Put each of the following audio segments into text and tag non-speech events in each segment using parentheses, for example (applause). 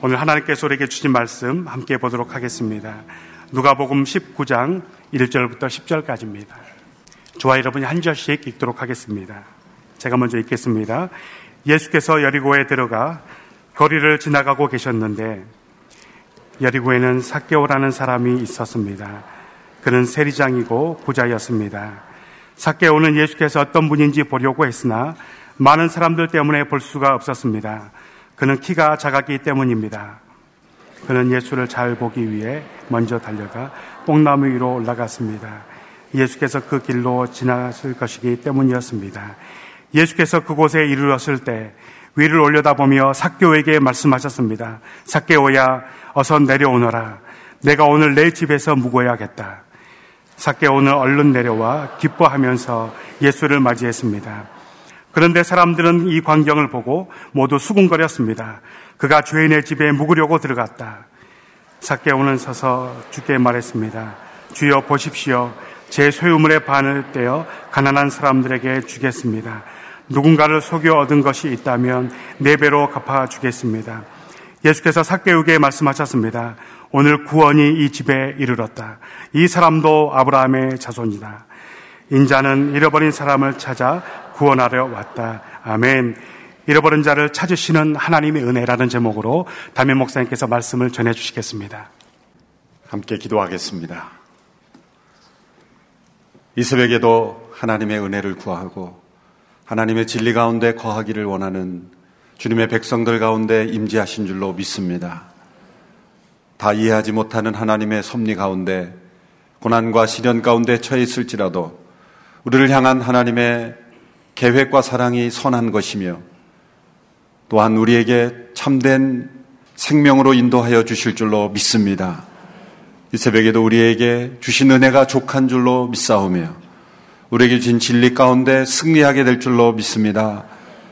오늘 하나님께서 우리에게 주신 말씀 함께 보도록 하겠습니다. 누가복음 19장 1절부터 10절까지입니다. 저와 여러분이 한 절씩 읽도록 하겠습니다. 제가 먼저 읽겠습니다. 예수께서 여리고에 들어가 거리를 지나가고 계셨는데 여리고에는 사개오라는 사람이 있었습니다. 그는 세리장이고 부자였습니다. 사개오는 예수께서 어떤 분인지 보려고 했으나 많은 사람들 때문에 볼 수가 없었습니다. 그는 키가 작았기 때문입니다. 그는 예수를 잘 보기 위해 먼저 달려가 뽕나무 위로 올라갔습니다. 예수께서 그 길로 지나실 것이기 때문이었습니다. 예수께서 그곳에 이르렀을 때 위를 올려다보며 삭개오에게 말씀하셨습니다. 삭개오야 어서 내려오너라. 내가 오늘 내 집에서 묵어야겠다. 삭개오는 얼른 내려와 기뻐하면서 예수를 맞이했습니다. 그런데 사람들은 이 광경을 보고 모두 수군거렸습니다. 그가 죄인의 집에 묵으려고 들어갔다. 삭개오는 서서 주께 말했습니다. 주여 보십시오. 제 소유물의 반을 떼어 가난한 사람들에게 주겠습니다. 누군가를 속여 얻은 것이 있다면 네 배로 갚아 주겠습니다. 예수께서 삭개우게 말씀하셨습니다. 오늘 구원이 이 집에 이르렀다. 이 사람도 아브라함의 자손이다. 인자는 잃어버린 사람을 찾아 구원하려 왔다. 아멘. 잃어버린 자를 찾으시는 하나님의 은혜라는 제목으로 담임 목사님께서 말씀을 전해 주시겠습니다. 함께 기도하겠습니다. 이 새벽에도 하나님의 은혜를 구하고 하나님의 진리 가운데 거하기를 원하는 주님의 백성들 가운데 임재하신 줄로 믿습니다. 다 이해하지 못하는 하나님의 섭리 가운데 고난과 시련 가운데 처해 있을지라도 우리를 향한 하나님의 계획과 사랑이 선한 것이며 또한 우리에게 참된 생명으로 인도하여 주실 줄로 믿습니다. 이 새벽에도 우리에게 주신 은혜가 족한 줄로 믿사오며 우리에게 주신 진리 가운데 승리하게 될 줄로 믿습니다.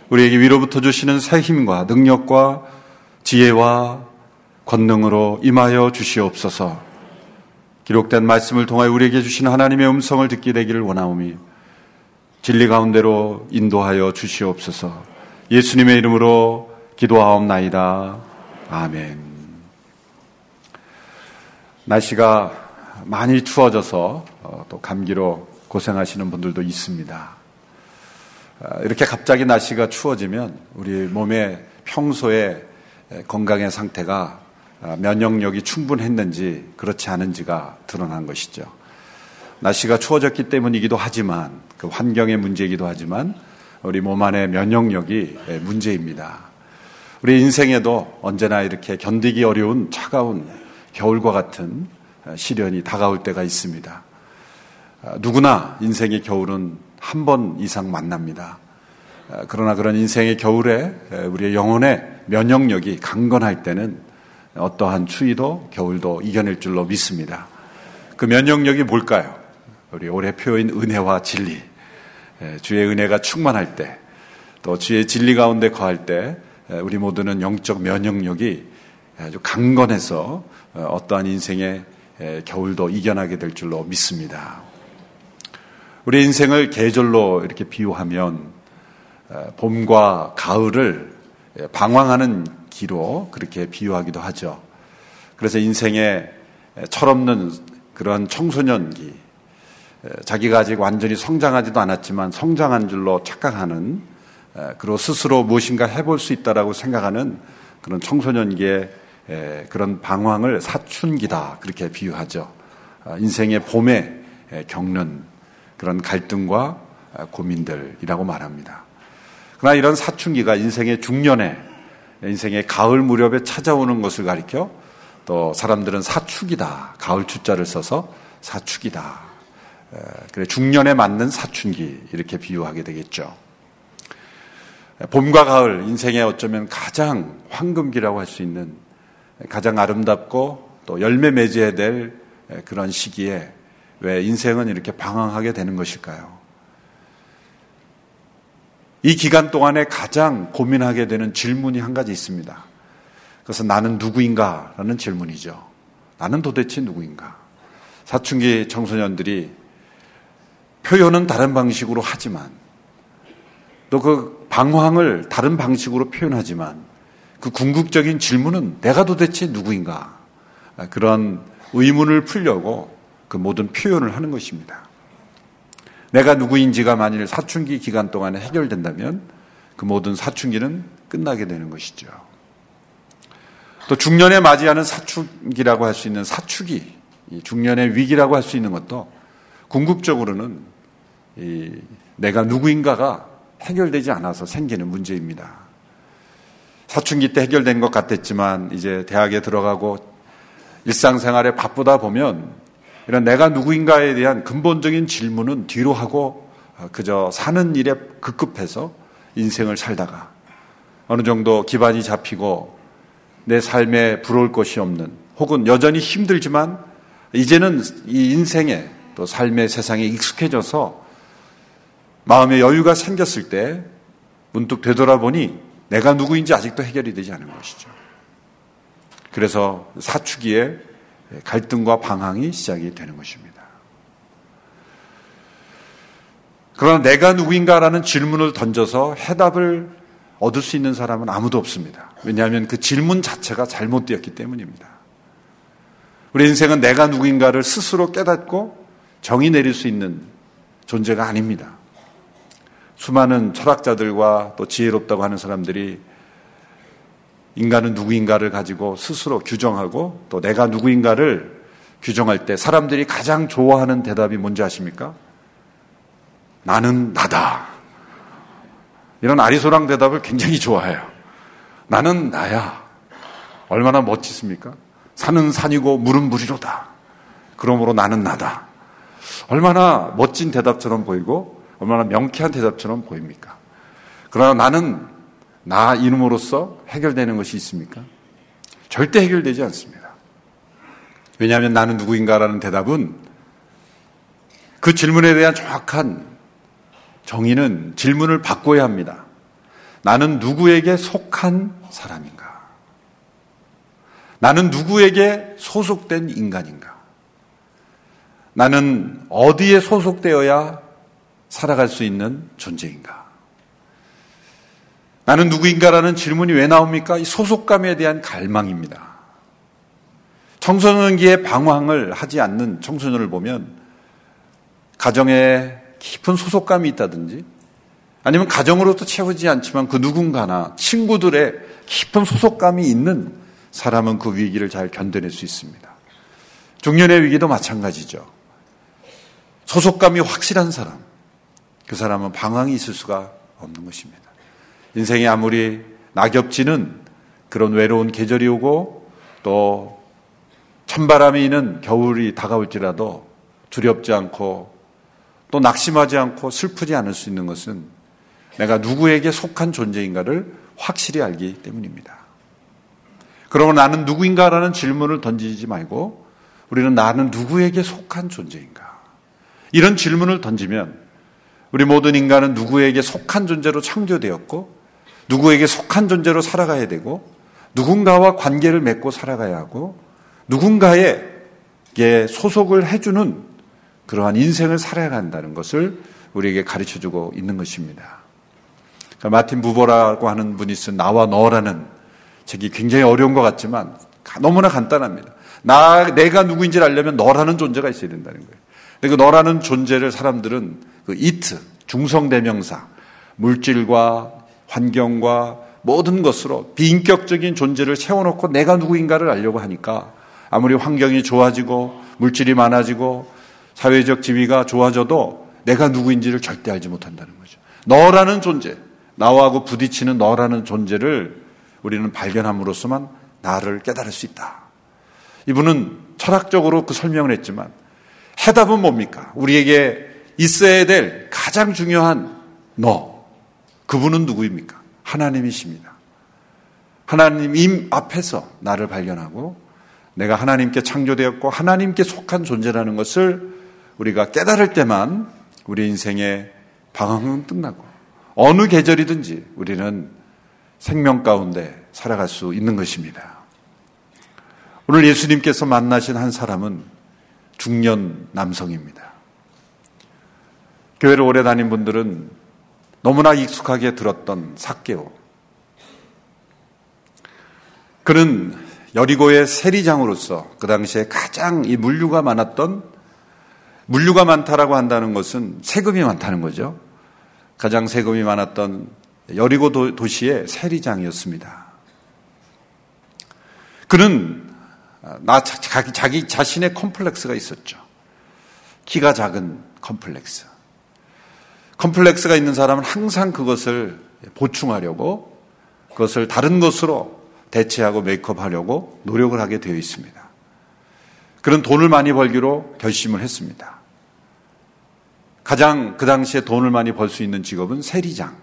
우리에게 위로부터 주시는 새 힘과 능력과 지혜와 권능으로 임하여 주시옵소서. 기록된 말씀을 통하여 우리에게 주신 하나님의 음성을 듣게 되기를 원하오니 진리 가운데로 인도하여 주시옵소서. 예수님의 이름으로 기도하옵나이다. 아멘. 날씨가 많이 추워져서 어, 또 감기로 고생하시는 분들도 있습니다. 아, 이렇게 갑자기 날씨가 추워지면 우리 몸의 평소에 건강의 상태가 아, 면역력이 충분했는지 그렇지 않은지가 드러난 것이죠. 날씨가 추워졌기 때문이기도 하지만 그 환경의 문제이기도 하지만 우리 몸 안의 면역력이 문제입니다. 우리 인생에도 언제나 이렇게 견디기 어려운 차가운 겨울과 같은 시련이 다가올 때가 있습니다. 아, 누구나 인생의 겨울은 한 번 이상 만납니다. 아, 그러나 그런 인생의 겨울에 우리의 영혼의 면역력이 강건할 때는 어떠한 추위도 겨울도 이겨낼 줄로 믿습니다. 그 면역력이 뭘까요? 우리 올해 표현 은혜와 진리. 주의 은혜가 충만할 때, 또 주의 진리 가운데 거할 때, 우리 모두는 영적 면역력이 아주 강건해서 어, 어떠한 인생의 겨울도 이겨나게 될 줄로 믿습니다. 우리 인생을 계절로 이렇게 비유하면 봄과 가을을 방황하는 기로 그렇게 비유하기도 하죠. 그래서 인생에 철없는 그런 청소년기, 자기가 아직 완전히 성장하지도 않았지만 성장한 줄로 착각하는 그로 스스로 무엇인가 해볼 수 있다라고 생각하는 그런 청소년기의 그런 방황을 사춘기다 그렇게 비유하죠. 아, 인생의 봄에 겪는 그런 갈등과 고민들이라고 말합니다. 그러나 이런 사춘기가 인생의 중년에 인생의 가을 무렵에 찾아오는 것을 가리켜 또 사람들은 사축이다. 가을 주자를 써서 사축이다. 그래 중년에 맞는 사춘기 이렇게 비유하게 되겠죠. 봄과 가을 인생에 어쩌면 가장 황금기라고 할 수 있는 가장 아름답고 또 열매 맺어야 될 그런 시기에 왜 인생은 이렇게 방황하게 되는 것일까요? 이 기간 동안에 가장 고민하게 되는 질문이 한 가지 있습니다. 그래서 나는 누구인가? 라는 질문이죠. 나는 도대체 누구인가? 사춘기 청소년들이 표현은 다른 방식으로 하지만 또 그 방황을 다른 방식으로 표현하지만 그 궁극적인 질문은 내가 도대체 누구인가 그런 의문을 풀려고 그 모든 표현을 하는 것입니다. 내가 누구인지가 만일 사춘기 기간 동안에 해결된다면 그 모든 사춘기는 끝나게 되는 것이죠. 또 중년에 맞이하는 사춘기라고 할 수 있는 사축이 중년의 위기라고 할 수 있는 것도 궁극적으로는 내가 누구인가가 해결되지 않아서 생기는 문제입니다. 사춘기 때 해결된 것 같았지만 이제 대학에 들어가고 일상생활에 바쁘다 보면 이런 내가 누구인가에 대한 근본적인 질문은 뒤로 하고 그저 사는 일에 급급해서 인생을 살다가 어느 정도 기반이 잡히고 내 삶에 부러울 것이 없는 혹은 여전히 힘들지만 이제는 이 인생에 또 삶의 세상에 익숙해져서 마음의 여유가 생겼을 때 문득 되돌아보니 내가 누구인지 아직도 해결이 되지 않은 것이죠. 그래서 사춘기에 갈등과 방황이 시작이 되는 것입니다. 그러나 내가 누구인가라는 질문을 던져서 해답을 얻을 수 있는 사람은 아무도 없습니다. 왜냐하면 그 질문 자체가 잘못되었기 때문입니다. 우리 인생은 내가 누구인가를 스스로 깨닫고 정의 내릴 수 있는 존재가 아닙니다. 수많은 철학자들과 또 지혜롭다고 하는 사람들이 인간은 누구인가를 가지고 스스로 규정하고 또 내가 누구인가를 규정할 때 사람들이 가장 좋아하는 대답이 뭔지 아십니까? 나는 나다. 이런 아리소랑 대답을 굉장히 좋아해요. 나는 나야. 얼마나 멋지습니까? 산은 산이고 물은 물이로다. 그러므로 나는 나다. 얼마나 멋진 대답처럼 보이고 얼마나 명쾌한 대답처럼 보입니까? 그러나 나는 나 이름으로서 해결되는 것이 있습니까? 절대 해결되지 않습니다. 왜냐하면 나는 누구인가라는 대답은 그 질문에 대한 정확한 정의는 질문을 바꿔야 합니다. 나는 누구에게 속한 사람인가? 나는 누구에게 소속된 인간인가? 나는 어디에 소속되어야 살아갈 수 있는 존재인가? 나는 누구인가라는 질문이 왜 나옵니까? 이 소속감에 대한 갈망입니다. 청소년기에 방황을 하지 않는 청소년을 보면 가정에 깊은 소속감이 있다든지 아니면 가정으로도 채우지 않지만 그 누군가나 친구들의 깊은 소속감이 있는 사람은 그 위기를 잘 견뎌낼 수 있습니다. 중년의 위기도 마찬가지죠. 소속감이 확실한 사람, 그 사람은 방황이 있을 수가 없는 것입니다. 인생이 아무리 낙엽지는 그런 외로운 계절이 오고 또 찬바람이 있는 겨울이 다가올지라도 두렵지 않고 또 낙심하지 않고 슬프지 않을 수 있는 것은 내가 누구에게 속한 존재인가를 확실히 알기 때문입니다. 그러면 나는 누구인가라는 질문을 던지지 말고 우리는 나는 누구에게 속한 존재인가? 이런 질문을 던지면 우리 모든 인간은 누구에게 속한 존재로 창조되었고 누구에게 속한 존재로 살아가야 되고 누군가와 관계를 맺고 살아가야 하고 누군가에게 소속을 해주는 그러한 인생을 살아야 한다는 것을 우리에게 가르쳐 주고 있는 것입니다. 마틴 부버라고 하는 분이 쓴 나와 너라는 책이 굉장히 어려운 것 같지만 너무나 간단합니다. 나, 내가 누구인지를 알려면 너라는 존재가 있어야 된다는 거예요. 근데 그 너라는 존재를 사람들은 그 it, 중성 대명사, 물질과 환경과 모든 것으로 비인격적인 존재를 채워놓고 내가 누구인가를 알려고 하니까 아무리 환경이 좋아지고 물질이 많아지고 사회적 지위가 좋아져도 내가 누구인지를 절대 알지 못한다는 거죠. 너라는 존재, 나하고 부딪히는 너라는 존재를 우리는 발견함으로써만 나를 깨달을 수 있다. 이분은 철학적으로 그 설명을 했지만 해답은 뭡니까? 우리에게 있어야 될 가장 중요한 너. 그분은 누구입니까? 하나님이십니다. 하나님 임 앞에서 나를 발견하고 내가 하나님께 창조되었고 하나님께 속한 존재라는 것을 우리가 깨달을 때만 우리 인생의 방황은 끝나고 어느 계절이든지 우리는 생명 가운데 살아갈 수 있는 것입니다. 오늘 예수님께서 만나신 한 사람은 중년 남성입니다. 교회를 오래 다닌 분들은 너무나 익숙하게 들었던 삭개오. 그는 여리고의 세리장으로서 그 당시에 가장 이 물류가 많았던 물류가 많다라고 한다는 것은 세금이 많다는 거죠. 가장 세금이 많았던 여리고 도, 시의 세리장이었습니다. 그는 나 자기, 자기 자신의 컴플렉스가 있었죠. 키가 작은 컴플렉스. 컴플렉스가 있는 사람은 항상 그것을 보충하려고 그것을 다른 것으로 대체하고 메이크업하려고 노력을 하게 되어 있습니다. 그런 돈을 많이 벌기로 결심을 했습니다. 가장 그 당시에 돈을 많이 벌 수 있는 직업은 세리장.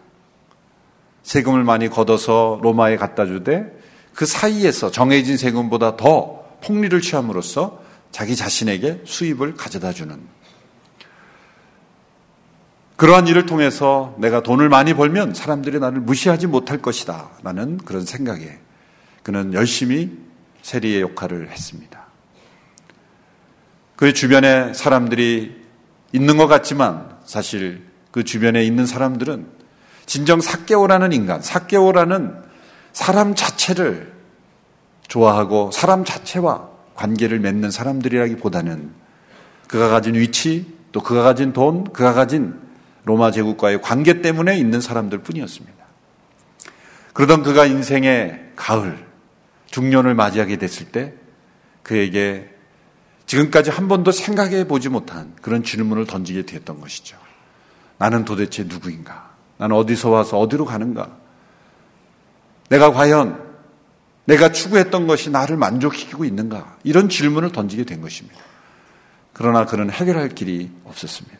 세금을 많이 걷어서 로마에 갖다 주되 그 사이에서 정해진 세금보다 더 폭리를 취함으로써 자기 자신에게 수입을 가져다 주는 그러한 일을 통해서 내가 돈을 많이 벌면 사람들이 나를 무시하지 못할 것이다. 라는 그런 생각에 그는 열심히 세리의 역할을 했습니다. 그의 주변에 사람들이 있는 것 같지만 사실 그 주변에 있는 사람들은 진정 사개오라는 인간, 사개오라는 사람 자체를 좋아하고 사람 자체와 관계를 맺는 사람들이라기보다는 그가 가진 위치, 또 그가 가진 돈, 그가 가진 로마 제국과의 관계 때문에 있는 사람들 뿐이었습니다. 그러던 그가 인생의 가을, 중년을 맞이하게 됐을 때 그에게 지금까지 한 번도 생각해 보지 못한 그런 질문을 던지게 되었던 것이죠. 나는 도대체 누구인가? 나는 어디서 와서 어디로 가는가? 내가 과연 내가 추구했던 것이 나를 만족시키고 있는가? 이런 질문을 던지게 된 것입니다. 그러나 그는 해결할 길이 없었습니다.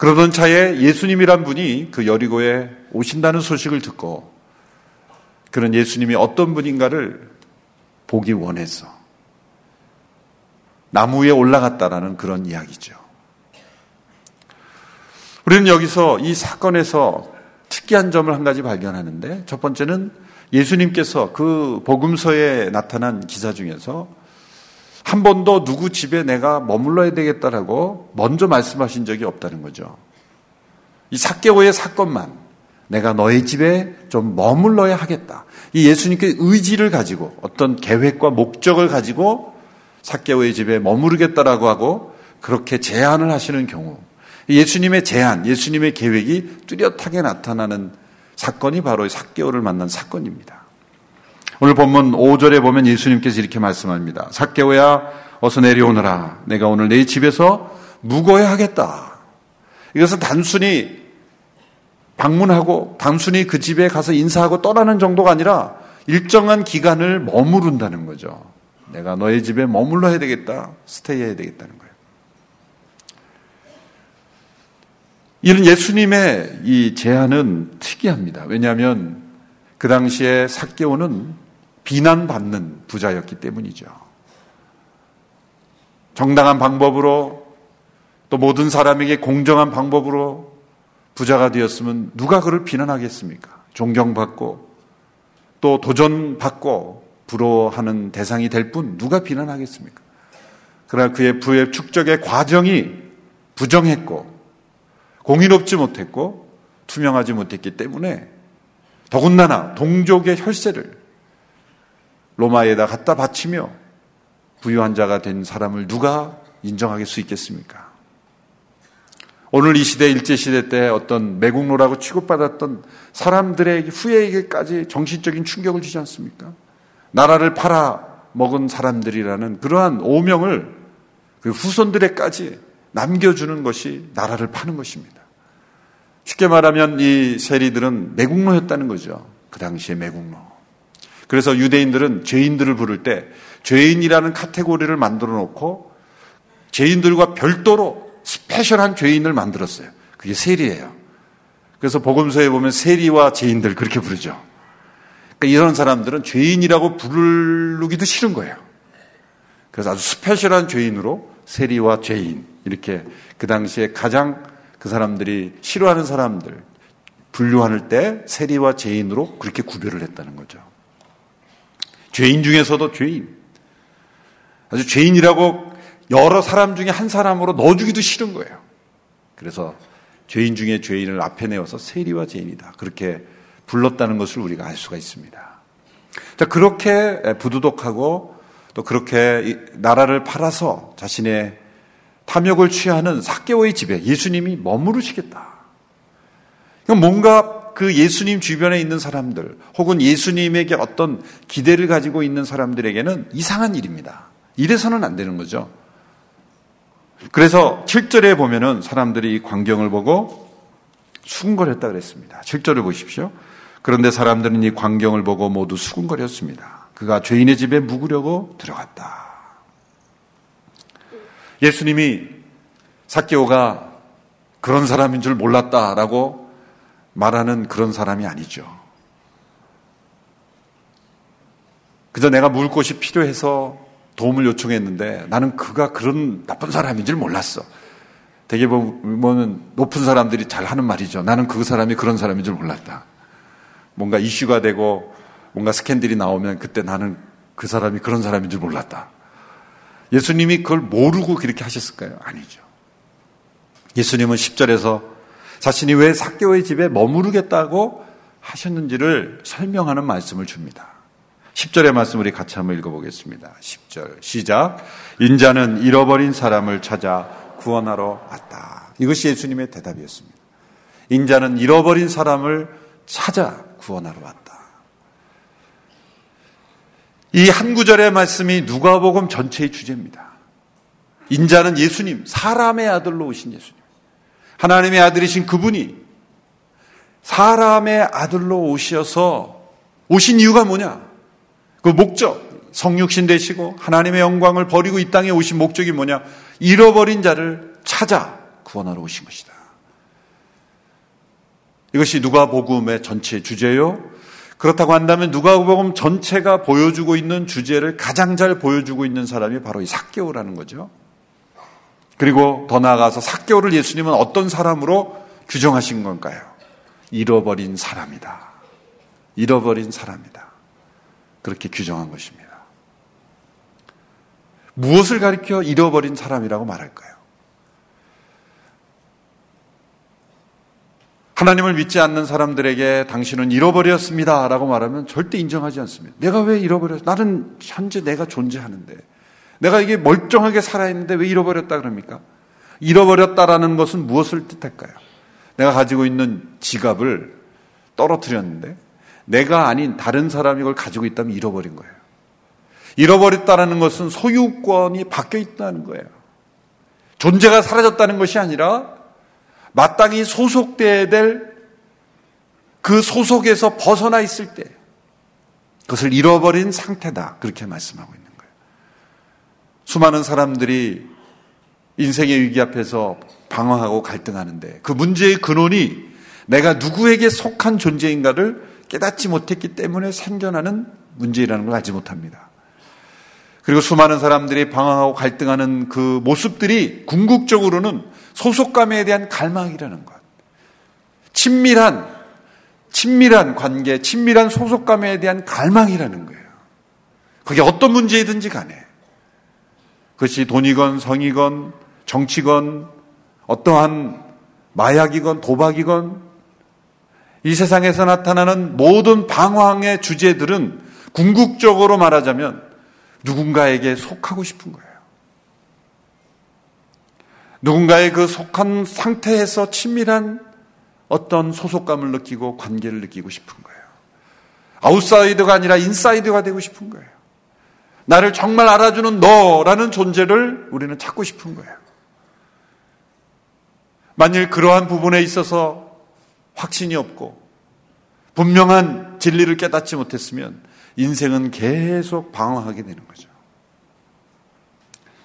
그러던 차에 예수님이란 분이 그 여리고에 오신다는 소식을 듣고 그런 예수님이 어떤 분인가를 보기 원해서 나무 위에 올라갔다라는 그런 이야기죠. 우리는 여기서 이 사건에서 특이한 점을 한 가지 발견하는데 첫 번째는 예수님께서 그 복음서에 나타난 기사 중에서 한 번도 누구 집에 내가 머물러야 되겠다라고 먼저 말씀하신 적이 없다는 거죠. 이 사개오의 사건만 내가 너의 집에 좀 머물러야 하겠다. 이 예수님께 의지를 가지고 어떤 계획과 목적을 가지고 사개오의 집에 머무르겠다라고 하고 그렇게 제안을 하시는 경우 예수님의 제안, 예수님의 계획이 뚜렷하게 나타나는 사건이 바로 사개오를 만난 사건입니다. 오늘 본문 5절에 보면 예수님께서 이렇게 말씀합니다. 사개오야 어서 내려오너라. 내가 오늘 내 집에서 묵어야 하겠다. 이것은 단순히 방문하고 단순히 그 집에 가서 인사하고 떠나는 정도가 아니라 일정한 기간을 머무른다는 거죠. 내가 너의 집에 머물러야 되겠다. 스테이 해야 되겠다는 거예요. 이런 예수님의 이 제안은 특이합니다. 왜냐하면 그 당시에 삭개오는 비난받는 부자였기 때문이죠. 정당한 방법으로 또 모든 사람에게 공정한 방법으로 부자가 되었으면 누가 그를 비난하겠습니까? 존경받고 또 도전받고 부러워하는 대상이 될 뿐 누가 비난하겠습니까? 그러나 그의 부의 축적의 과정이 부정했고 공인없지 못했고 투명하지 못했기 때문에 더군다나 동족의 혈세를 로마에다 갖다 바치며 부유한 자가 된 사람을 누가 인정하게 수 있겠습니까? 오늘 이 시대 일제 시대 때 어떤 매국노라고 취급받았던 사람들의 후예에게까지 정신적인 충격을 주지 않습니까? 나라를 팔아 먹은 사람들이라는 그러한 오명을 그 후손들에까지 남겨주는 것이 나라를 파는 것입니다. 쉽게 말하면 이 세리들은 매국노였다는 거죠. 그 당시에 매국노. 그래서 유대인들은 죄인들을 부를 때 죄인이라는 카테고리를 만들어 놓고 죄인들과 별도로 스페셜한 죄인을 만들었어요. 그게 세리예요. 그래서 복음서에 보면 세리와 죄인들 그렇게 부르죠. 그러니까 이런 사람들은 죄인이라고 부르기도 싫은 거예요. 그래서 아주 스페셜한 죄인으로 세리와 죄인 이렇게 그 당시에 가장 그 사람들이 싫어하는 사람들 분류할 때 세리와 죄인으로 그렇게 구별을 했다는 거죠. 죄인 중에서도 죄인. 아주 죄인이라고 여러 사람 중에 한 사람으로 넣어주기도 싫은 거예요. 그래서 죄인 중에 죄인을 앞에 내어서 세리와 죄인이다. 그렇게 불렀다는 것을 우리가 알 수가 있습니다. 자, 그렇게 부도덕하고 또 그렇게 나라를 팔아서 자신의 탐욕을 취하는 사개오의 집에 예수님이 머무르시겠다. 뭔가 그 예수님 주변에 있는 사람들 혹은 예수님에게 어떤 기대를 가지고 있는 사람들에게는 이상한 일입니다. 이래서는 안 되는 거죠. 그래서 7절에 보면은 사람들이 이 광경을 보고 수군거렸다 그랬습니다. 7절을 보십시오. 그런데 사람들은 이 광경을 보고 모두 수군거렸습니다. 그가 죄인의 집에 묵으려고 들어갔다. 예수님이 사케오가 그런 사람인 줄 몰랐다라고 말하는 그런 사람이 아니죠. 그저 내가 물 곳이 필요해서 도움을 요청했는데 나는 그가 그런 나쁜 사람인 줄 몰랐어. 되게 보면 높은 사람들이 잘 하는 말이죠. 나는 그 사람이 그런 사람인 줄 몰랐다. 뭔가 이슈가 되고 뭔가 스캔들이 나오면 그때 나는 그 사람이 그런 사람인 줄 몰랐다. 예수님이 그걸 모르고 그렇게 하셨을까요? 아니죠. 예수님은 10절에서 자신이 왜 사개오의 집에 머무르겠다고 하셨는지를 설명하는 말씀을 줍니다. 10절의 말씀 우리 같이 한번 읽어보겠습니다. 10절 시작 인자는 잃어버린 사람을 찾아 구원하러 왔다. 이것이 예수님의 대답이었습니다. 인자는 잃어버린 사람을 찾아 구원하러 왔다. 이 한 구절의 말씀이 누가복음 전체의 주제입니다. 인자는 예수님, 사람의 아들로 오신 예수님. 하나님의 아들이신 그분이 사람의 아들로 오셔서 오신 이유가 뭐냐? 그 목적, 성육신 되시고 하나님의 영광을 버리고 이 땅에 오신 목적이 뭐냐? 잃어버린 자를 찾아 구원하러 오신 것이다. 이것이 누가복음의 전체 주제요. 그렇다고 한다면 누가복음 전체가 보여주고 있는 주제를 가장 잘 보여주고 있는 사람이 바로 이 사개오라는 거죠. 그리고 더 나아가서 사개오를 예수님은 어떤 사람으로 규정하신 건가요? 잃어버린 사람이다. 잃어버린 사람이다. 그렇게 규정한 것입니다. 무엇을 가리켜 잃어버린 사람이라고 말할까요? 하나님을 믿지 않는 사람들에게 당신은 잃어버렸습니다. 라고 말하면 절대 인정하지 않습니다. 내가 왜 잃어버렸어? 나는 현재 내가 존재하는데. 내가 이게 멀쩡하게 살아있는데 왜 잃어버렸다 그럽니까? 잃어버렸다라는 것은 무엇을 뜻할까요? 내가 가지고 있는 지갑을 떨어뜨렸는데 내가 아닌 다른 사람이 이걸 가지고 있다면 잃어버린 거예요. 잃어버렸다라는 것은 소유권이 바뀌어 있다는 거예요. 존재가 사라졌다는 것이 아니라 마땅히 소속돼야 될 그 소속에서 벗어나 있을 때 그것을 잃어버린 상태다. 그렇게 말씀하고 거예요. 수많은 사람들이 인생의 위기 앞에서 방황하고 갈등하는데 그 문제의 근원이 내가 누구에게 속한 존재인가를 깨닫지 못했기 때문에 생겨나는 문제라는 걸 알지 못합니다. 그리고 수많은 사람들이 방황하고 갈등하는 그 모습들이 궁극적으로는 소속감에 대한 갈망이라는 것. 친밀한, 친밀한 관계, 친밀한 소속감에 대한 갈망이라는 거예요. 그게 어떤 문제이든지 간에. 그것이 돈이건 성이건 정치건 어떠한 마약이건 도박이건 이 세상에서 나타나는 모든 방황의 주제들은 궁극적으로 말하자면 누군가에게 속하고 싶은 거예요. 누군가의 그 속한 상태에서 친밀한 어떤 소속감을 느끼고 관계를 느끼고 싶은 거예요. outside가 아니라 inside가 되고 싶은 거예요. 나를 정말 알아주는 너라는 존재를 우리는 찾고 싶은 거예요. 만일 그러한 부분에 있어서 확신이 없고 분명한 진리를 깨닫지 못했으면 인생은 계속 방황하게 되는 거죠.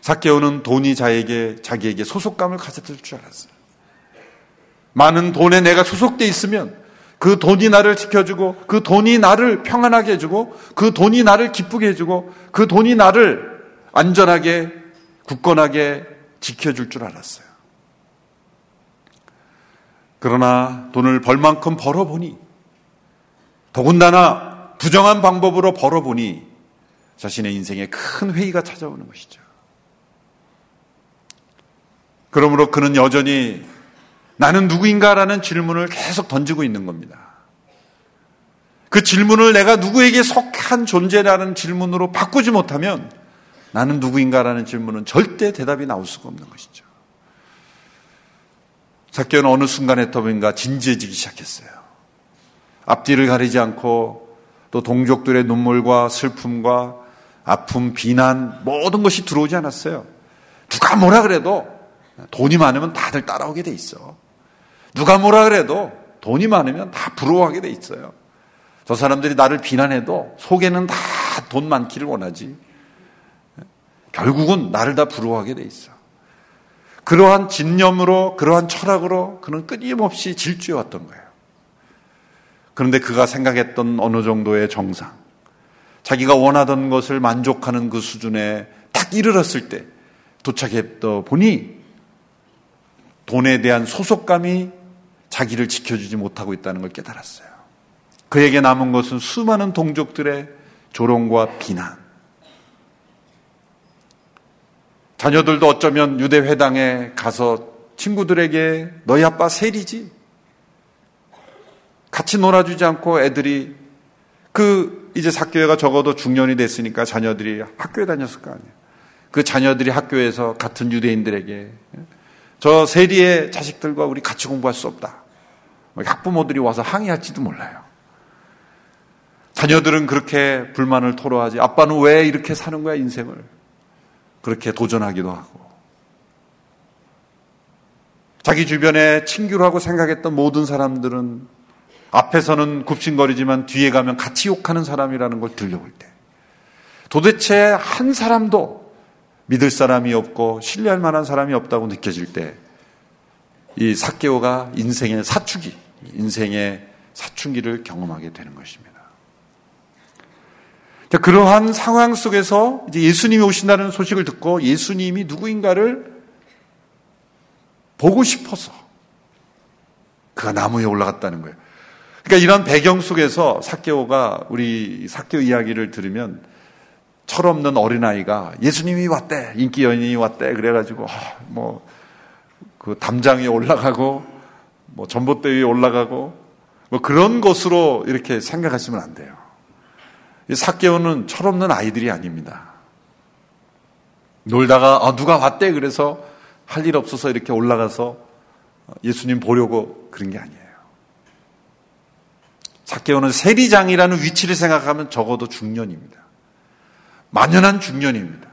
사케오는 돈이 자에게 자기에게 소속감을 가졌을 줄 알았어요. 많은 돈에 내가 소속돼 있으면 그 돈이 나를 지켜주고 그 돈이 나를 평안하게 해주고 그 돈이 나를 기쁘게 해주고 그 돈이 나를 안전하게 굳건하게 지켜줄 줄 알았어요. 그러나 돈을 벌만큼 벌어보니 더군다나 부정한 방법으로 벌어보니 자신의 인생에 큰 회의가 찾아오는 것이죠. 그러므로 그는 여전히 나는 누구인가라는 질문을 계속 던지고 있는 겁니다. 그 질문을 내가 누구에게 속한 존재라는 질문으로 바꾸지 못하면 나는 누구인가라는 질문은 절대 대답이 나올 수가 없는 것이죠. 사케오는 어느 순간에터인가 진지해지기 시작했어요. 앞뒤를 가리지 않고 또 동족들의 눈물과 슬픔과 아픔, 비난 모든 것이 들어오지 않았어요. 누가 뭐라 그래도 돈이 많으면 다들 따라오게 돼 있어. 누가 뭐라 그래도 돈이 많으면 다 부러워하게 돼 있어요. 저 사람들이 나를 비난해도 속에는 다 돈 많기를 원하지. 결국은 나를 다 부러워하게 돼 있어. 그러한 진념으로, 그러한 철학으로 그는 끊임없이 질주해왔던 거예요. 그런데 그가 생각했던 어느 정도의 정상, 자기가 원하던 것을 만족하는 그 수준에 딱 이르렀을 때 도착했더 보니 돈에 대한 소속감이 자기를 지켜주지 못하고 있다는 걸 깨달았어요. 그에게 남은 것은 수많은 동족들의 조롱과 비난. 자녀들도 어쩌면 유대회당에 가서 친구들에게 너희 아빠 세리지? 같이 놀아주지 않고 애들이 그 이제 사교회가 적어도 중년이 됐으니까 자녀들이 학교에 다녔을 거 아니에요. 그 자녀들이 학교에서 같은 유대인들에게 저 세리의 자식들과 우리 같이 공부할 수 없다. 뭐 학부모들이 와서 항의할지도 몰라요. 자녀들은 그렇게 불만을 토로하지. 아빠는 왜 이렇게 사는 거야, 인생을? 그렇게 도전하기도 하고. 자기 주변에 친구라고 생각했던 모든 사람들은 앞에서는 굽신거리지만 뒤에 가면 같이 욕하는 사람이라는 걸 들려볼 때 도대체 한 사람도 믿을 사람이 없고 신뢰할 만한 사람이 없다고 느껴질 때 이 사개오가 인생의 사춘기, 인생의 사춘기를 경험하게 되는 것입니다. 그러한 상황 속에서 이제 예수님이 오신다는 소식을 듣고 예수님이 누구인가를 보고 싶어서 그가 나무에 올라갔다는 거예요. 그러니까 이런 배경 속에서 사케오가 우리 사케오 이야기를 들으면 철없는 어린아이가 예수님이 왔대, 인기 연인이 왔대, 그래가지고, 아, 뭐, 그 담장 위에 올라가고, 뭐 전봇대 위에 올라가고, 뭐 그런 것으로 이렇게 생각하시면 안 돼요. 이 사케오는 철없는 아이들이 아닙니다. 놀다가, 아, 누가 왔대, 그래서 할 일 없어서 이렇게 올라가서 예수님 보려고 그런 게 아니에요. 사케오는 세리장이라는 위치를 생각하면 적어도 중년입니다. 만연한 중년입니다.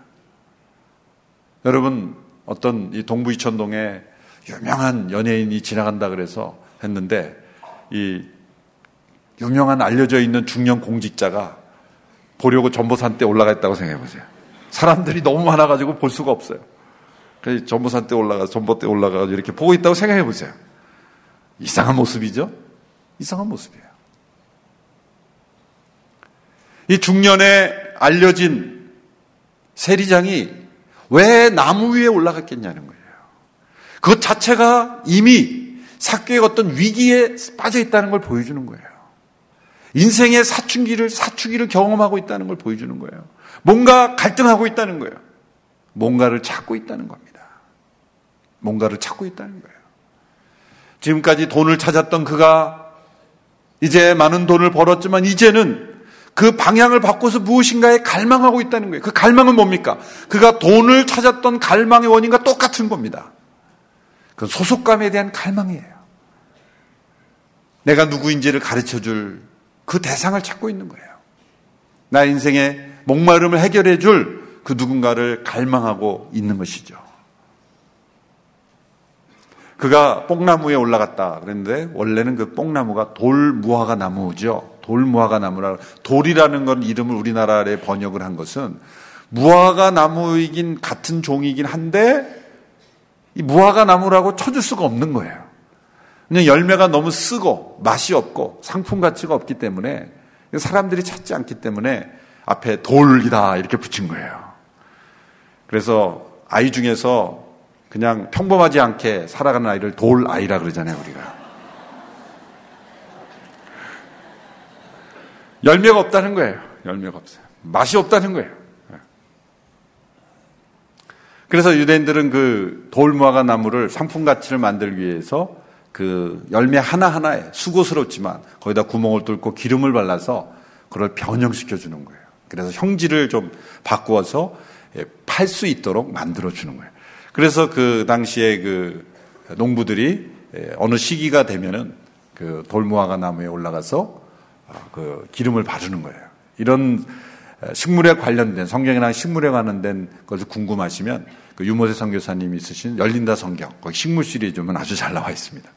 여러분 어떤 이 동부 이천동에 유명한 연예인이 지나간다 그래서 했는데 이 유명한 알려져 있는 중년 공직자가 보려고 전보산 때 올라가 있다고 생각해 보세요. 사람들이 너무 많아가지고 볼 수가 없어요. 그래서 전보산 때 올라가, 전보 때 올라가서 이렇게 보고 있다고 생각해 보세요. 이상한 모습이죠? 이상한 모습이에요. 이 중년에 알려진 세리장이 왜 나무 위에 올라갔겠냐는 거예요. 그것 자체가 이미 사교의 어떤 위기에 빠져 있다는 걸 보여주는 거예요. 인생의 사춘기를, 사춘기를 경험하고 있다는 걸 보여주는 거예요. 뭔가 갈등하고 있다는 거예요. 뭔가를 찾고 있다는 겁니다. 뭔가를 찾고 있다는 거예요. 지금까지 돈을 찾았던 그가 이제 많은 돈을 벌었지만 이제는 그 방향을 바꿔서 무엇인가에 갈망하고 있다는 거예요. 그 갈망은 뭡니까? 그가 돈을 찾았던 갈망의 원인과 똑같은 겁니다. 그 소속감에 대한 갈망이에요. 내가 누구인지를 가르쳐 줄 그 대상을 찾고 있는 거예요. 나 인생의 목마름을 해결해 줄 그 누군가를 갈망하고 있는 것이죠. 그가 뽕나무에 올라갔다 그랬는데 원래는 그 뽕나무가 돌무화과 나무죠. 돌무화과 나무라 돌이라는 건 이름을 우리나라에 번역을 한 것은 무화과 나무이긴 같은 종이긴 한데 이 무화과 나무라고 쳐줄 수가 없는 거예요. 그냥 열매가 너무 쓰고 맛이 없고 상품 가치가 없기 때문에 사람들이 찾지 않기 때문에 앞에 돌이다 이렇게 붙인 거예요. 그래서 아이 중에서 그냥 평범하지 않게 살아가는 아이를 돌 아이라 그러잖아요, 우리가. 열매가 없다는 거예요. 열매가 없어요. 맛이 없다는 거예요. 그래서 유대인들은 그 돌무화과 나무를 상품 가치를 만들기 위해서 그 열매 하나하나에 수고스럽지만 거기다 구멍을 뚫고 기름을 발라서 그걸 변형시켜 주는 거예요. 그래서 형질을 좀 바꾸어서 예, 팔수 있도록 만들어 주는 거예요. 그래서 그 당시에 그 농부들이 예, 어느 시기가 되면은 그 돌무화과 나무에 올라가서 아, 그 기름을 바르는 거예요. 이런 식물에 관련된 성경이랑 식물에 관련된 것을 궁금하시면 그 유모세 선교사님이 쓰신 열린다 성경 거기 식물 시리즈면 아주 잘 나와 있습니다.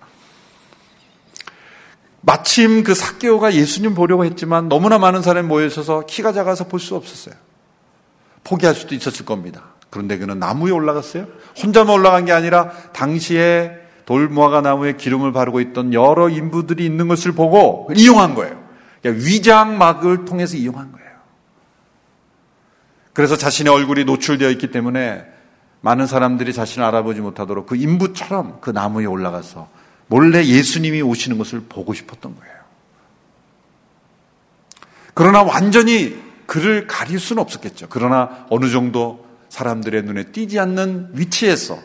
마침 그 사개오가 예수님 보려고 했지만 너무나 많은 사람이 모여 있어서 키가 작아서 볼 수 없었어요. 포기할 수도 있었을 겁니다. 그런데 그는 나무에 올라갔어요. 혼자만 올라간 게 아니라 당시에 돌무화과 나무에 기름을 바르고 있던 여러 인부들이 있는 것을 보고 이용한 거예요. 그러니까 위장막을 통해서 이용한 거예요. 그래서 자신의 얼굴이 노출되어 있기 때문에 많은 사람들이 자신을 알아보지 못하도록 그 인부처럼 그 나무에 올라가서 몰래 예수님이 오시는 것을 보고 싶었던 거예요. 그러나 완전히 그를 가릴 수는 없었겠죠. 그러나 어느 정도 사람들의 눈에 띄지 않는 위치에서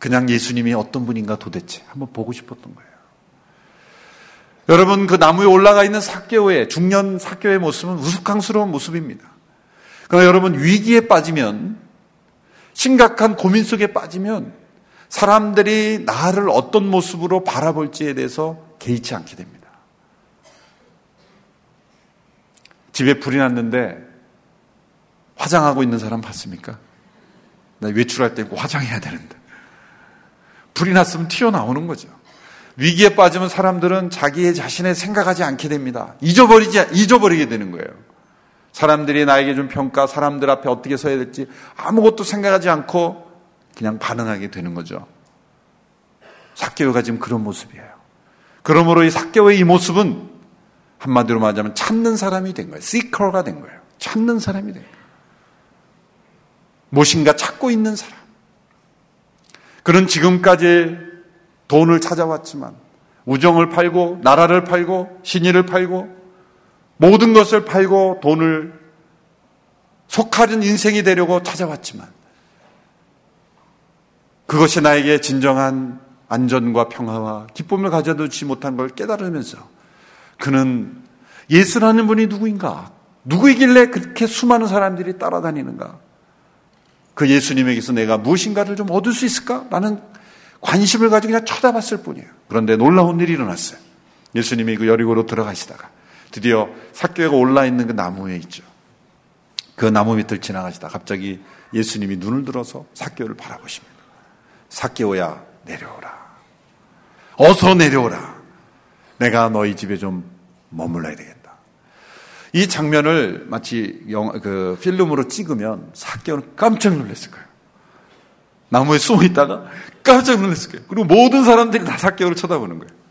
그냥 예수님이 어떤 분인가 도대체 한번 보고 싶었던 거예요. 여러분 그 나무에 올라가 있는 사교의 중년 사교의 모습은 우스꽝스러운 모습입니다. 그러나 여러분 위기에 빠지면 심각한 고민 속에 빠지면 사람들이 나를 어떤 모습으로 바라볼지에 대해서 개의치 않게 됩니다. 집에 불이 났는데 화장하고 있는 사람 봤습니까? 나 외출할 때 화장해야 되는데. 불이 났으면 튀어나오는 거죠. 위기에 빠지면 사람들은 자기의 자신의 생각하지 않게 됩니다. 잊어버리지, 잊어버리게 되는 거예요. 사람들이 나에게 준 평가, 사람들 앞에 어떻게 서야 될지 아무것도 생각하지 않고 그냥 반응하게 되는 거죠. 사개오가 지금 그런 모습이에요. 그러므로 이 사개오의 이 모습은 한마디로 말하자면 찾는 사람이 된 거예요. 시커가 된 거예요. 찾는 사람이 된 거예요. 무엇인가 찾고 있는 사람. 그는 지금까지 돈을 찾아왔지만 우정을 팔고 나라를 팔고 신의를 팔고 모든 것을 팔고 돈을 속하는 인생이 되려고 찾아왔지만 그것이 나에게 진정한 안전과 평화와 기쁨을 가져두지 못한 걸 깨달으면서 그는 예수라는 분이 누구인가? 누구이길래 그렇게 수많은 사람들이 따라다니는가? 그 예수님에게서 내가 무엇인가를 좀 얻을 수 있을까? 라는 관심을 가지고 그냥 쳐다봤을 뿐이에요. 그런데 놀라운 일이 일어났어요. 예수님이 그 여리고로 들어가시다가 드디어 삭교회가 올라 있는 그 나무에 있죠. 그 나무 밑을 지나가시다 갑자기 예수님이 눈을 들어서 삭교를 바라보십니다. 삭교야 내려오라. 어서 내려오라. 내가 너희 집에 좀 머물러야 되겠다. 이 장면을 마치 영, 그 필름으로 찍으면 삭교는 깜짝 놀랐을 거예요. 나무에 숨어 있다가 깜짝 놀랐을 거예요. 그리고 모든 사람들이 다 삭교를 쳐다보는 거예요.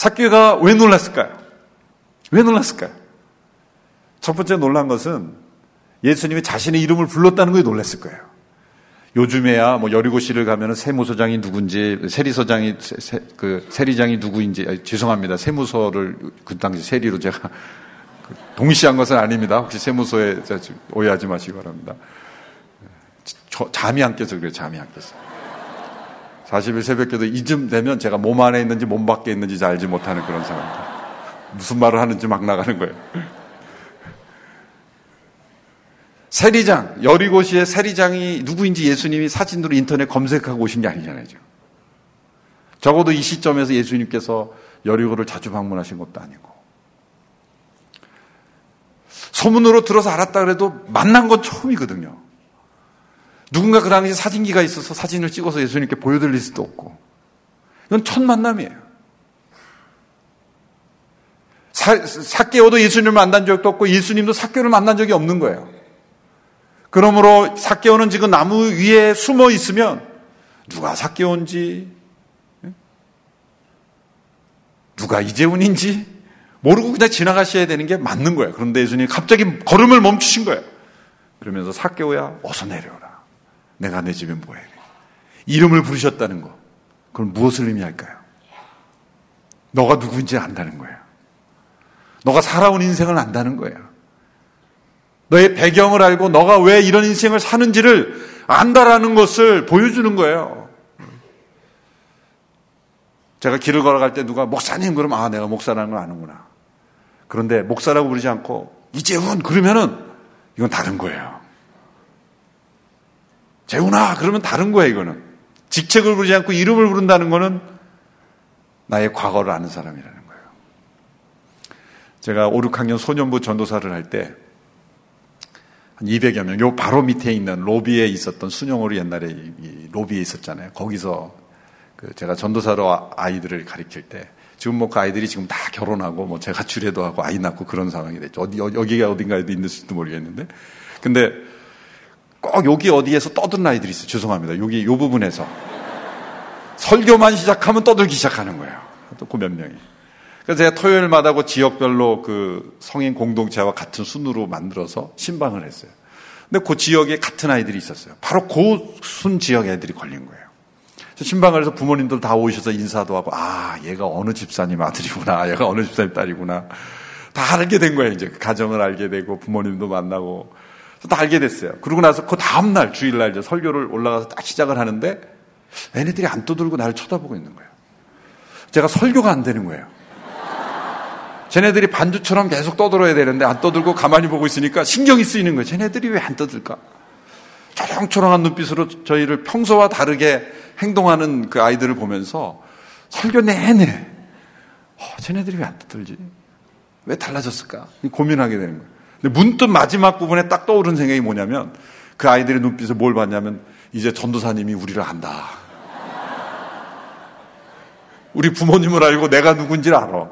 삭개가 왜 놀랐을까요? 왜 놀랐을까요? 첫 번째 놀란 것은 예수님이 자신의 이름을 불렀다는 거에 놀랐을 거예요. 요즘에야 뭐 여리고시를 가면은 세무서장이 누군지 세리서장이 세, 그 세리장이 누구인지 아니, 죄송합니다 세무서를 그 당시 세리로 제가 그 (laughs) 동시한 것은 아닙니다. 혹시 세무서에 오해하지 마시기 바랍니다. 저, 잠이 안 깨서 그래요. 잠이 안 깨서. 40일 새벽기도 이쯤 되면 제가 몸 안에 있는지 몸 밖에 있는지 잘 알지 못하는 그런 상황입니다. 무슨 말을 하는지 막 나가는 거예요. 세리장, 여리고시의 세리장이 누구인지 예수님이 사진으로 인터넷 검색하고 오신 게 아니잖아요. 지금. 적어도 이 시점에서 예수님께서 여리고를 자주 방문하신 것도 아니고. 소문으로 들어서 알았다 그래도 만난 건 처음이거든요. 누군가 그 당시 사진기가 있어서 사진을 찍어서 예수님께 보여드릴 수도 없고. 이건 첫 만남이에요. 사, 사개오도 예수님을 만난 적도 없고 예수님도 사개오를 만난 적이 없는 거예요. 그러므로 사개오는 지금 나무 위에 숨어 있으면 누가 사개오인지 누가 이재훈인지 모르고 그냥 지나가셔야 되는 게 맞는 거예요. 그런데 예수님이 갑자기 걸음을 멈추신 거예요. 그러면서 사개오야 어서 내려오라. 내가 내 집에 뭐해? 이름을 부르셨다는 거. 그럼 무엇을 의미할까요? 너가 누구인지 안다는 거예요. 너가 살아온 인생을 안다는 거예요. 너의 배경을 알고 너가 왜 이런 인생을 사는지를 안다라는 것을 보여주는 거예요. 제가 길을 걸어갈 때 누가 목사님 그러면 아 내가 목사라는 걸 아는구나. 그런데 목사라고 부르지 않고 이재훈 그러면은 이건 다른 거예요. 재훈아 그러면 다른 거예요 이거는. 직책을 부르지 않고 이름을 부른다는 거는 나의 과거를 아는 사람이라는 거예요. 제가 5, 6학년 소년부 전도사를 할 때 한 200여 명, 요 바로 밑에 있는 로비에 있었던 순영으로 옛날에 로비에 있었잖아요. 거기서 그 제가 전도사로 아이들을 가르칠 때 지금 뭐 그 아이들이 지금 다 결혼하고 뭐 제가 주례도 하고 아이 낳고 그런 상황이 됐죠. 어디 여기가 어딘가에도 있는지도 모르겠는데 근데 꼭 여기 어디에서 떠드는 아이들이 있어요. 죄송합니다. 여기 요 부분에서 설교만 시작하면 떠들기 시작하는 거예요. 또그몇 명이. 그래서 제가 토요일마다 그 지역별로 그 성인 공동체와 같은 순으로 만들어서 신방을 했어요. 근데 그 지역에 같은 아이들이 있었어요. 바로 그 순 지역 애들이 걸린 거예요. 신방을 해서 부모님들 다 오셔서 인사도 하고, 아, 얘가 어느 집사님 아들이구나. 얘가 어느 집사님 딸이구나. 다 알게 된 거예요. 이제 그 가정을 알게 되고, 부모님도 만나고. 다 알게 됐어요. 그러고 나서 그 다음날, 주일날 이제 설교를 올라가서 딱 시작을 하는데, 얘네들이 안 떠들고 나를 쳐다보고 있는 거예요. 제가 설교가 안 되는 거예요. 쟤네들이 반주처럼 계속 떠들어야 되는데 안 떠들고 가만히 보고 있으니까 신경이 쓰이는 거예요. 쟤네들이 왜 안 떠들까? 초롱초롱한 눈빛으로 저희를 평소와 다르게 행동하는 그 아이들을 보면서 설교 내내 어, 쟤네들이 왜 안 떠들지? 왜 달라졌을까? 고민하게 되는 거예요. 근데 문득 마지막 부분에 딱 떠오른 생각이 뭐냐면 그 아이들의 눈빛을 뭘 봤냐면 이제 전도사님이 우리를 안다. 우리 부모님을 알고 내가 누군지를 알아.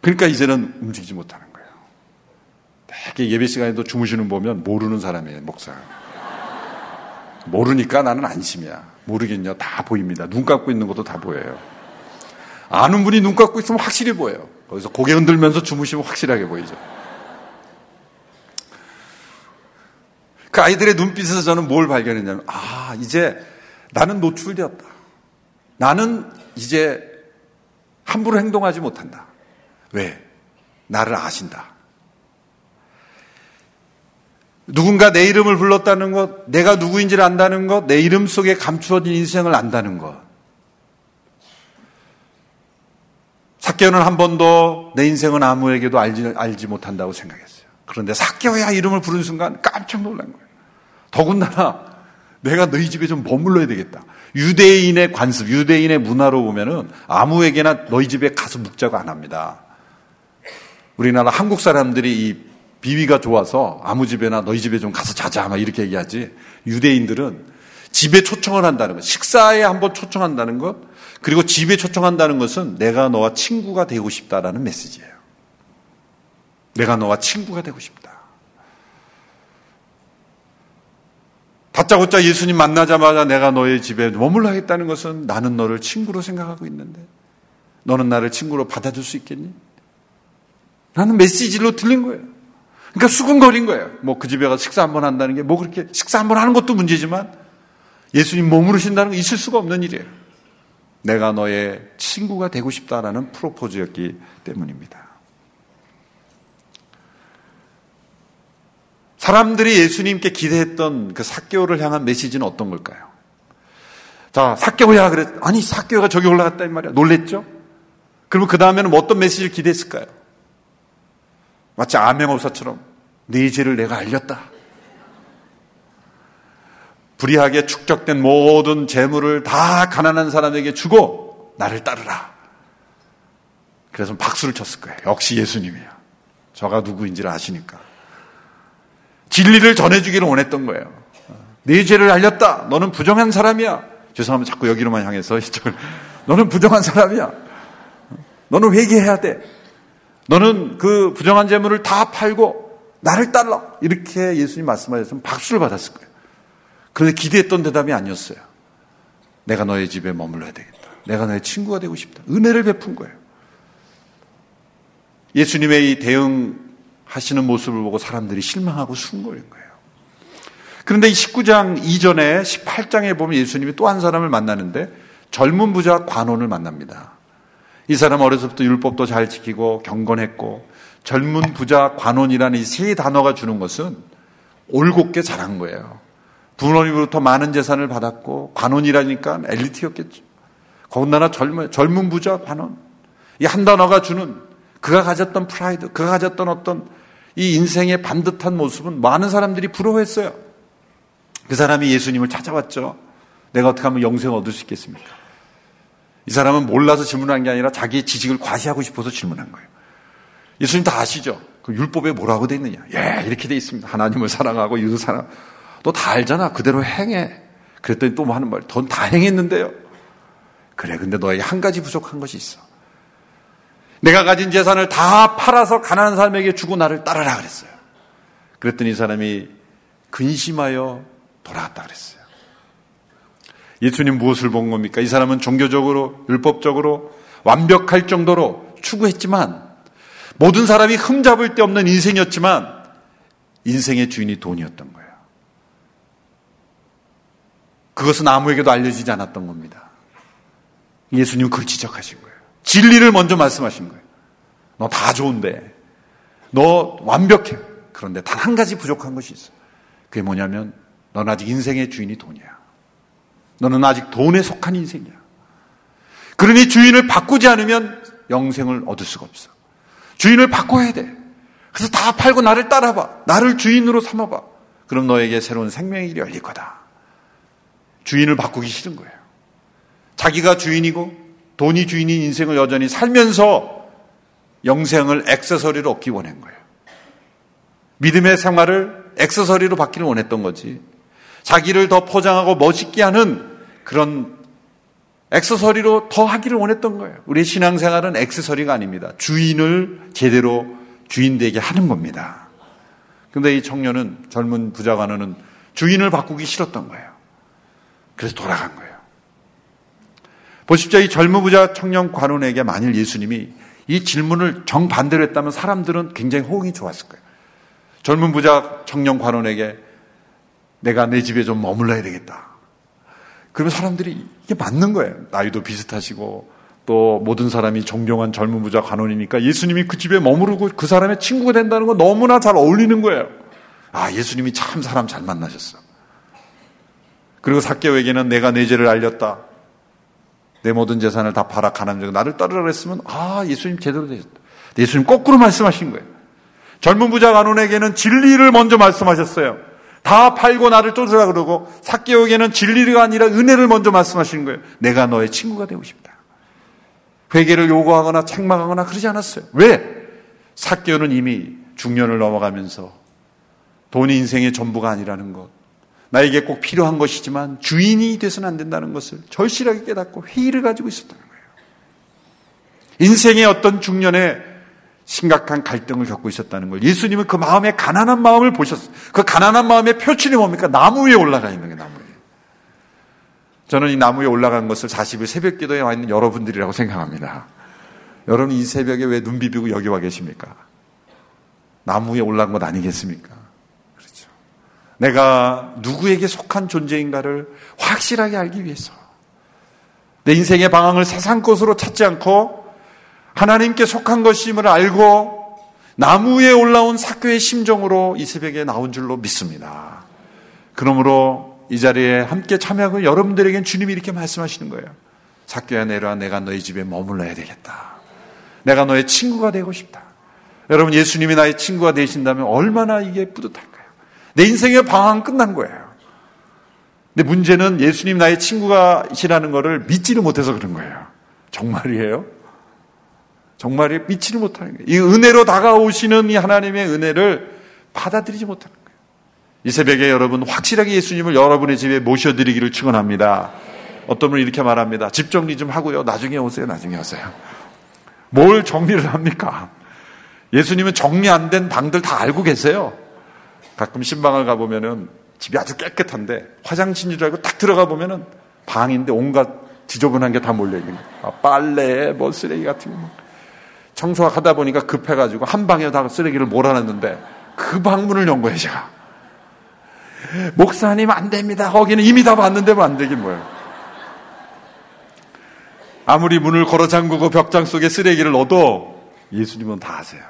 그러니까 이제는 움직이지 못하는 거예요. 되게 예배 시간에도 주무시는 보면 모르는 사람이에요, 목사. 모르니까 나는 안심이야. 모르겠냐? 다 보입니다. 눈 감고 있는 것도 다 보여요. 아는 분이 눈 감고 있으면 확실히 보여요. 거기서 고개 흔들면서 주무시면 확실하게 보이죠. 그 아이들의 눈빛에서 저는 뭘 발견했냐면, 아, 이제 나는 노출되었다. 나는 이제 함부로 행동하지 못한다. 왜? 나를 아신다. 누군가 내 이름을 불렀다는 것, 내가 누구인지를 안다는 것, 내 이름 속에 감추어진 인생을 안다는 것. 사케오는 한 번도 내 인생은 아무에게도 알지, 알지 못한다고 생각했어요. 그런데 사케오야 이름을 부른 순간 깜짝 놀란 거예요. 더군다나 내가 너희 집에 좀 머물러야 되겠다. 유대인의 관습, 유대인의 문화로 보면은 아무에게나 너희 집에 가서 묵자고 안 합니다. 우리나라 한국 사람들이 이 비위가 좋아서 아무 집에나 너희 집에 좀 가서 자자 막 이렇게 얘기하지. 유대인들은 집에 초청을 한다는 것, 식사에 한번 초청한다는 것, 그리고 집에 초청한다는 것은 내가 너와 친구가 되고 싶다라는 메시지예요. 내가 너와 친구가 되고 싶다. 다짜고짜 예수님 만나자마자 내가 너의 집에 머물러 하겠다는 것은 나는 너를 친구로 생각하고 있는데 너는 나를 친구로 받아줄 수 있겠니? 라는 메시지로 들린 거예요. 그러니까 수근거린 거예요. 뭐 그 집에 가서 식사 한 번 한다는 게 뭐 그렇게 식사 한 번 하는 것도 문제지만 예수님 머무르신다는 거 있을 수가 없는 일이에요. 내가 너의 친구가 되고 싶다라는 프로포즈였기 때문입니다. 사람들이 예수님께 기대했던 그 사개오를 향한 메시지는 어떤 걸까요? 자, 사개오야 그랬 아니 사개오가 저기 올라갔다 이 말이야. 놀랬죠? 그러면 그 다음에는 뭐 어떤 메시지를 기대했을까요? 마치 아명업사처럼 네 죄를 내가 알렸다. 불의하게 축적된 모든 재물을 다 가난한 사람에게 주고 나를 따르라. 그래서 박수를 쳤을 거예요. 역시 예수님이야. 저가 누구인지를 아시니까. 진리를 전해주기를 원했던 거예요. 네 죄를 알렸다. 너는 부정한 사람이야. 죄송하면 자꾸 여기로만 향해서 이쪽을. 너는 부정한 사람이야. 너는 회개해야 돼. 너는 그 부정한 재물을 다 팔고 나를 따라 이렇게 예수님 말씀하셨으면 박수를 받았을 거예요. 그런데 기대했던 대답이 아니었어요. 내가 너의 집에 머물러야 되겠다. 내가 너의 친구가 되고 싶다. 은혜를 베푼 거예요. 예수님의 이 대응 하시는 모습을 보고 사람들이 실망하고 숨거린 거예요. 그런데 이 19장 이전에 18장에 보면 예수님이 또 한 사람을 만나는데 젊은 부자 관원을 만납니다. 이 사람 어려서부터 율법도 잘 지키고 경건했고 젊은 부자 관원이라는 이 세 단어가 주는 것은 올곧게 자란 거예요. 부모님으로부터 많은 재산을 받았고 관원이라니까 엘리트였겠죠. 거기다나 젊은, 젊은 부자 관원. 이 한 단어가 주는 그가 가졌던 프라이드, 그가 가졌던 어떤 이 인생의 반듯한 모습은 많은 사람들이 부러워했어요. 그 사람이 예수님을 찾아왔죠. 내가 어떻게 하면 영생을 얻을 수 있겠습니까? 이 사람은 몰라서 질문한 게 아니라 자기의 지식을 과시하고 싶어서 질문한 거예요. 예수님 다 아시죠? 그 율법에 뭐라고 돼 있느냐? 예, 이렇게 돼 있습니다. 하나님을 사랑하고 이웃을 사랑. 너 다 알잖아. 그대로 행해. 그랬더니 또 뭐 하는 말. 넌 다 행했는데요. 그래, 근데 너에게 한 가지 부족한 것이 있어. 내가 가진 재산을 다 팔아서 가난한 사람에게 주고 나를 따르라 그랬어요. 그랬더니 이 사람이 근심하여 돌아갔다 그랬어요. 예수님 무엇을 본 겁니까? 이 사람은 종교적으로, 율법적으로 완벽할 정도로 추구했지만 모든 사람이 흠잡을 데 없는 인생이었지만 인생의 주인이 돈이었던 거예요. 그것은 아무에게도 알려지지 않았던 겁니다. 예수님 그걸 지적하신 거예요. 진리를 먼저 말씀하신 거예요. 너 다 좋은데, 너 완벽해. 그런데 단 한 가지 부족한 것이 있어. 그게 뭐냐면, 넌 아직 인생의 주인이 돈이야. 너는 아직 돈에 속한 인생이야. 그러니 주인을 바꾸지 않으면 영생을 얻을 수가 없어. 주인을 바꿔야 돼. 그래서 다 팔고 나를 따라봐. 나를 주인으로 삼아봐. 그럼 너에게 새로운 생명의 길이 열릴 거다. 주인을 바꾸기 싫은 거예요. 자기가 주인이고 돈이 주인인 인생을 여전히 살면서 영생을 액세서리로 얻기 원한 거예요. 믿음의 생활을 액세서리로 받기를 원했던 거지. 자기를 더 포장하고 멋있게 하는 그런 액세서리로 더 하기를 원했던 거예요. 우리 신앙생활은 액세서리가 아닙니다. 주인을 제대로 주인 되게 하는 겁니다. 근데 이 청년은 젊은 부자관원은 주인을 바꾸기 싫었던 거예요. 그래서 돌아간 거예요. 보십시오. 이 젊은 부자 청년 관원에게 만일 예수님이 이 질문을 정반대로 했다면 사람들은 굉장히 호응이 좋았을 거예요. 젊은 부자 청년 관원에게 내가 내 집에 좀 머물러야 되겠다. 그러면 사람들이 이게 맞는 거예요. 나이도 비슷하시고 또 모든 사람이 존경한 젊은 부자 관원이니까 예수님이 그 집에 머무르고 그 사람의 친구가 된다는 건 너무나 잘 어울리는 거예요. 아, 예수님이 참 사람 잘 만나셨어. 그리고 사개오에게는 내가 내 죄를 알렸다. 내 모든 재산을 다 팔아 가난하고 나를 따르라 그랬으면 아 예수님 제대로 되셨다. 예수님 거꾸로 말씀하신 거예요. 젊은 부자 간원에게는 진리를 먼저 말씀하셨어요. 다 팔고 나를 쫓으라 그러고 사개오에게는 진리가 아니라 은혜를 먼저 말씀하시는 거예요. 내가 너의 친구가 되고 싶다. 회개를 요구하거나 책망하거나 그러지 않았어요. 왜? 사개오는 이미 중년을 넘어가면서 돈이 인생의 전부가 아니라는 것. 나에게 꼭 필요한 것이지만 주인이 돼서는 안 된다는 것을 절실하게 깨닫고 회의를 가지고 있었다는 거예요. 인생의 어떤 중년에 심각한 갈등을 겪고 있었다는 걸 예수님은 그 마음의 가난한 마음을 보셨어요. 그 가난한 마음의 표출이 뭡니까? 나무 위에 올라가 있는 게 나무 위에. 저는 이 나무 위에 올라간 것을 40일 새벽 기도에 와 있는 여러분들이라고 생각합니다. 여러분 이 새벽에 왜 눈 비비고 여기 와 계십니까? 나무 위에 올라간 것 아니겠습니까? 내가 누구에게 속한 존재인가를 확실하게 알기 위해서 내 인생의 방향을 세상 것으로 찾지 않고 하나님께 속한 것임을 알고 나무 위에 올라온 사교의 심정으로 이 새벽에 나온 줄로 믿습니다. 그러므로 이 자리에 함께 참여하고 여러분들에겐 주님이 이렇게 말씀하시는 거예요. 사교야 내려와 내가 너희 집에 머물러야 되겠다. 내가 너의 친구가 되고 싶다. 여러분 예수님이 나의 친구가 되신다면 얼마나 이게 뿌듯할까? 내 인생의 방황은 끝난 거예요. 근데 문제는 예수님 나의 친구가시라는 것을 믿지를 못해서 그런 거예요. 정말이에요? 정말이 믿지를 못하는 거예요. 이 은혜로 다가오시는 이 하나님의 은혜를 받아들이지 못하는 거예요. 이 새벽에 여러분 확실하게 예수님을 여러분의 집에 모셔드리기를 축원합니다. 어떤 분이 이렇게 말합니다. 집 정리 좀 하고요. 나중에 오세요. 나중에 오세요. 뭘 정리를 합니까? 예수님은 정리 안 된 방들 다 알고 계세요. 가끔 신방을 가보면은 집이 아주 깨끗한데 화장실인 줄 알고 딱 들어가 보면은 방인데 온갖 지저분한 게 다 몰려있는 거예요. 아, 빨래, 뭐 쓰레기 같은 거. 청소하다 보니까 급해가지고 한 방에 다 쓰레기를 몰아놨는데 그 방문을 연 거예요, 제가. 목사님 안 됩니다. 거기는 이미 다 봤는데 뭐 안 되긴 뭐예요. 아무리 문을 걸어 잠그고 벽장 속에 쓰레기를 넣어도 예수님은 다 아세요.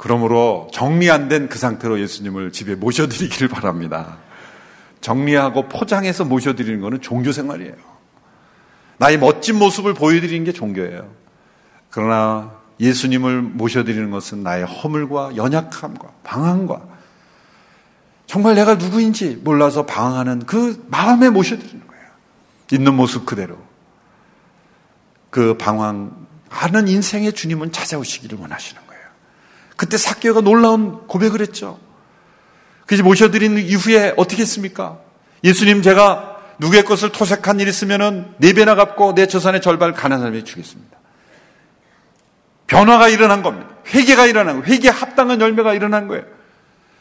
그러므로 정리 안 된 그 상태로 예수님을 집에 모셔드리기를 바랍니다. 정리하고 포장해서 모셔드리는 것은 종교 생활이에요. 나의 멋진 모습을 보여드리는 게 종교예요. 그러나 예수님을 모셔드리는 것은 나의 허물과 연약함과 방황과 정말 내가 누구인지 몰라서 방황하는 그 마음에 모셔드리는 거예요. 있는 모습 그대로. 그 방황하는 인생의 주님은 찾아오시기를 원하시는 거예요. 그때 사교가 놀라운 고백을 했죠. 그래서 모셔드린 이후에 어떻게 했습니까? 예수님 제가 누구의 것을 토색한 일 있으면은 네 배나 갚고 내 재산의 절반을 가난한 사람에게 주겠습니다. 변화가 일어난 겁니다. 회개가 일어난 거예요. 회개에 합당한 열매가 일어난 거예요.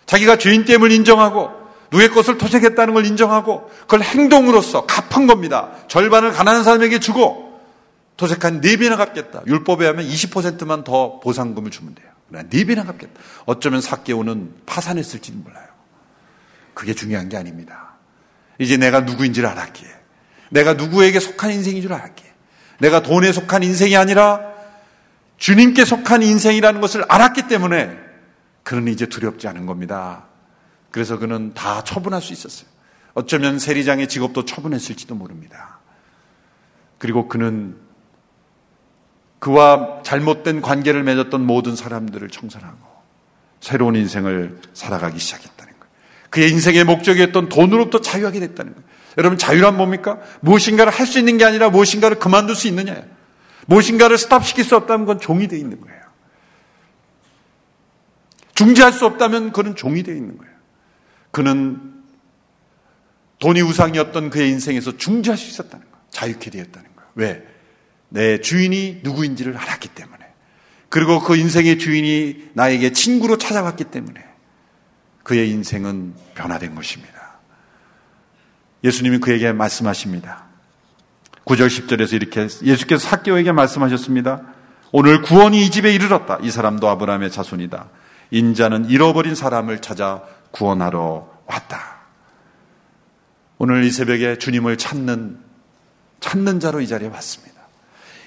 자기가 죄인됨을 인정하고 누구의 것을 토색했다는 걸 인정하고 그걸 행동으로서 갚은 겁니다. 절반을 가난한 사람에게 주고 토색한 네 배나 갚겠다. 율법에 하면 20%만 더 보상금을 주면 돼요. 네 배나 갚겠다. 어쩌면 사개오는 파산했을지는 몰라요. 그게 중요한 게 아닙니다. 이제 내가 누구인지를 알았기에 내가 누구에게 속한 인생인 줄 알았기에 내가 돈에 속한 인생이 아니라 주님께 속한 인생이라는 것을 알았기 때문에 그는 이제 두렵지 않은 겁니다. 그래서 그는 다 처분할 수 있었어요. 어쩌면 세리장의 직업도 처분했을지도 모릅니다. 그리고 그는 그와 잘못된 관계를 맺었던 모든 사람들을 청산하고 새로운 인생을 살아가기 시작했다는 거예요. 그의 인생의 목적이었던 돈으로부터 자유하게 됐다는 거예요. 여러분 자유란 뭡니까? 무엇인가를 할 수 있는 게 아니라 무엇인가를 그만둘 수 있느냐예요. 무엇인가를 스탑시킬 수 없다면 그건 종이 되어 있는 거예요. 중지할 수 없다면 그는 종이 되어 있는 거예요. 그는 돈이 우상이었던 그의 인생에서 중지할 수 있었다는 거예요. 자유케 되었다는 거예요. 왜? 내 주인이 누구인지를 알았기 때문에. 그리고 그 인생의 주인이 나에게 친구로 찾아왔기 때문에 그의 인생은 변화된 것입니다. 예수님이 그에게 말씀하십니다. 9절 10절에서 이렇게 예수께서 사개오에게 말씀하셨습니다. 오늘 구원이 이 집에 이르렀다. 이 사람도 아브라함의 자손이다. 인자는 잃어버린 사람을 찾아 구원하러 왔다. 오늘 이 새벽에 주님을 찾는 찾는 자로 이 자리에 왔습니다.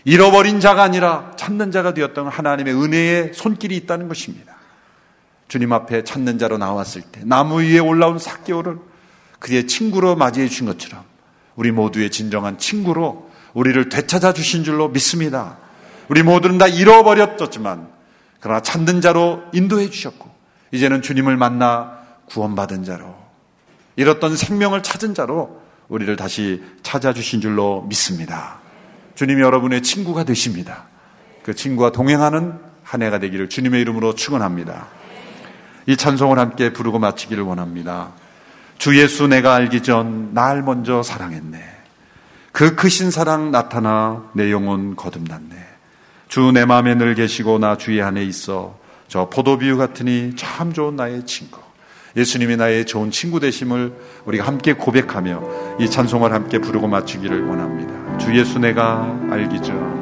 잃어버린 자가 아니라 찾는 자가 되었던 하나님의 은혜의 손길이 있다는 것입니다. 주님 앞에 찾는 자로 나왔을 때 나무 위에 올라온 사개오를 그의 친구로 맞이해 주신 것처럼 우리 모두의 진정한 친구로 우리를 되찾아 주신 줄로 믿습니다. 우리 모두는 다 잃어버렸었지만 그러나 찾는 자로 인도해 주셨고 이제는 주님을 만나 구원받은 자로 잃었던 생명을 찾은 자로 우리를 다시 찾아주신 줄로 믿습니다. 주님이 여러분의 친구가 되십니다. 그 친구와 동행하는 한 해가 되기를 주님의 이름으로 축원합니다. 이 찬송을 함께 부르고 마치기를 원합니다. 주 예수 내가 알기 전 날 먼저 사랑했네. 그 크신 사랑 나타나 내 영혼 거듭났네. 주 내 마음에 늘 계시고 나 주의 안에 있어 저 포도비유 같으니 참 좋은 나의 친구. 예수님이 나의 좋은 친구 되심을 우리가 함께 고백하며 이 찬송을 함께 부르고 마치기를 원합니다. 주 예수 내가 알기 전.